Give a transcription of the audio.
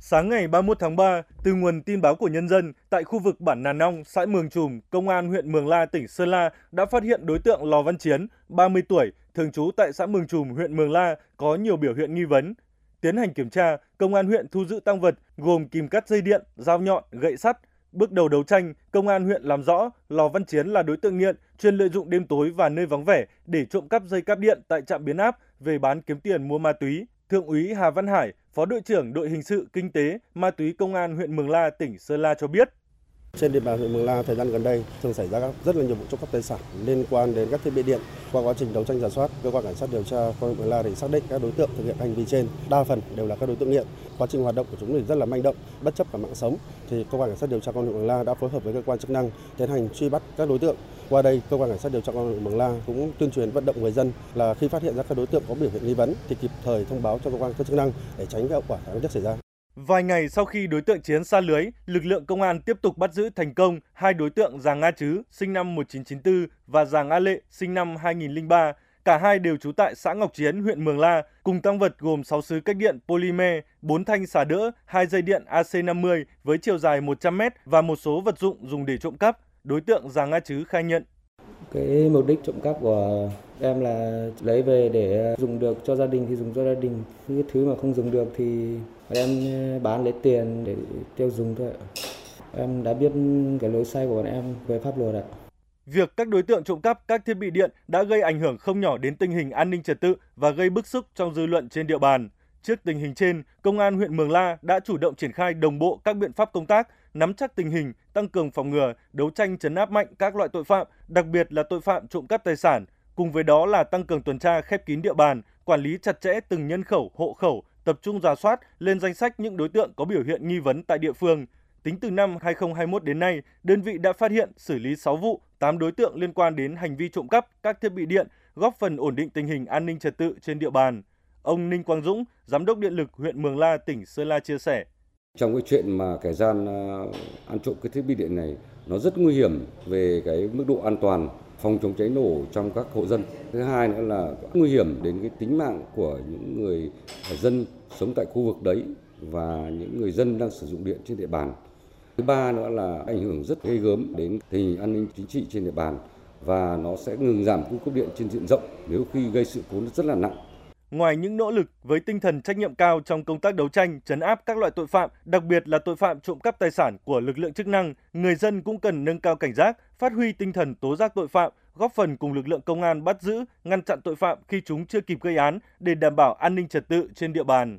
Sáng ngày 31 tháng 3, từ nguồn tin báo của nhân dân, tại khu vực bản Nà Nong, xã Mường Trùm, Công an huyện Mường La, tỉnh Sơn La đã phát hiện đối tượng Lò Văn Chiến, 30 tuổi, thường trú tại xã Mường Trùm, huyện Mường La, có nhiều biểu hiện nghi vấn. Tiến hành kiểm tra, Công an huyện thu giữ tăng vật gồm kìm cắt dây điện, dao nhọn, gậy sắt. Bước đầu đấu tranh, Công an huyện làm rõ Lò Văn Chiến là đối tượng nghiện, chuyên lợi dụng đêm tối và nơi vắng vẻ để trộm cắp dây cáp điện tại trạm biến áp về bán kiếm tiền mua ma túy. Thượng úy Hà Văn Hải, Phó đội trưởng đội hình sự kinh tế ma túy công an huyện Mường La, tỉnh Sơn La cho biết. Trên địa bàn huyện Mường La thời gian gần đây thường xảy ra rất là nhiều vụ trộm cắp tài sản liên quan đến các thiết bị điện. Qua quá trình đấu tranh giả soát, cơ quan cảnh sát điều tra công an Mường La thì xác định các đối tượng thực hiện hành vi trên đa phần đều là các đối tượng nghiện. Quá trình hoạt động của chúng thì rất là manh động, bất chấp cả mạng sống. Thì cơ quan cảnh sát điều tra công an huyện Mường La đã phối hợp với cơ quan chức năng tiến hành truy bắt các đối tượng. Qua đây, cơ quan cảnh sát điều tra công an huyện Mường La cũng tuyên truyền vận động người dân là khi phát hiện ra các đối tượng có biểu hiện nghi vấn thì kịp thời thông báo cho cơ quan chức năng để tránh hậu quả đáng tiếc xảy ra. Vài ngày sau khi đối tượng Chiến xa lưới, lực lượng công an tiếp tục bắt giữ thành công hai đối tượng Giàng A Chứ, sinh năm 1994 và Giàng A Lệ, sinh năm 2003. Cả hai đều trú tại xã Ngọc Chiến, huyện Mường La, cùng tăng vật gồm 6 sứ cách điện polymer, 4 thanh xả đỡ, 2 dây điện AC50 với chiều dài 100m và một số vật dụng dùng để trộm cắp. Đối tượng Giàng A Chứ khai nhận. Cái mục đích trộm cắp của em là lấy về để dùng được cho gia đình thì dùng cho gia đình, những thứ mà không dùng được thì em ờ, bán lấy tiền để tiêu dùng thôi Em đã biết cái lối sai của bọn em về pháp luật ạ. Việc các đối tượng trộm cắp các thiết bị điện đã gây ảnh hưởng không nhỏ đến tình hình an ninh trật tự và gây bức xúc trong dư luận trên địa bàn. Trước tình hình trên, Công an huyện Mường La đã chủ động triển khai đồng bộ các biện pháp công tác, nắm chắc tình hình, tăng cường phòng ngừa, đấu tranh chấn áp mạnh các loại tội phạm, đặc biệt là tội phạm trộm cắp tài sản. Cùng với đó là tăng cường tuần tra khép kín địa bàn, quản lý chặt chẽ từng nhân khẩu, hộ khẩu, tập trung giả soát lên danh sách những đối tượng có biểu hiện nghi vấn tại địa phương. Tính từ năm 2021 đến nay, đơn vị đã phát hiện xử lý 6 vụ, 8 đối tượng liên quan đến hành vi trộm cắp các thiết bị điện, góp phần ổn định tình hình an ninh trật tự trên địa bàn. Ông Ninh Quang Dũng, Giám đốc Điện lực huyện Mường La, tỉnh Sơn La chia sẻ. Trong cái chuyện mà kẻ gian ờ, ăn trộm cái thiết bị điện này, nó rất nguy hiểm về cái mức độ an toàn phòng chống cháy nổ trong các hộ dân. Thứ hai nữa là nguy hiểm đến cái tính mạng của những người dân sống tại khu vực đấy và những người dân đang sử dụng điện trên địa bàn. Thứ ba nữa là ảnh hưởng rất gây gớm đến tình hình an ninh chính trị trên địa bàn và nó sẽ ngừng giảm cung cấp điện trên diện rộng nếu khi gây sự cố rất là nặng. Ngoài những nỗ lực với tinh thần trách nhiệm cao trong công tác đấu tranh, chấn áp các loại tội phạm, đặc biệt là tội phạm trộm cắp tài sản của lực lượng chức năng, người dân cũng cần nâng cao cảnh giác, phát huy tinh thần tố giác tội phạm, góp phần cùng lực lượng công an bắt giữ, ngăn chặn tội phạm khi chúng chưa kịp gây án để đảm bảo an ninh trật tự trên địa bàn.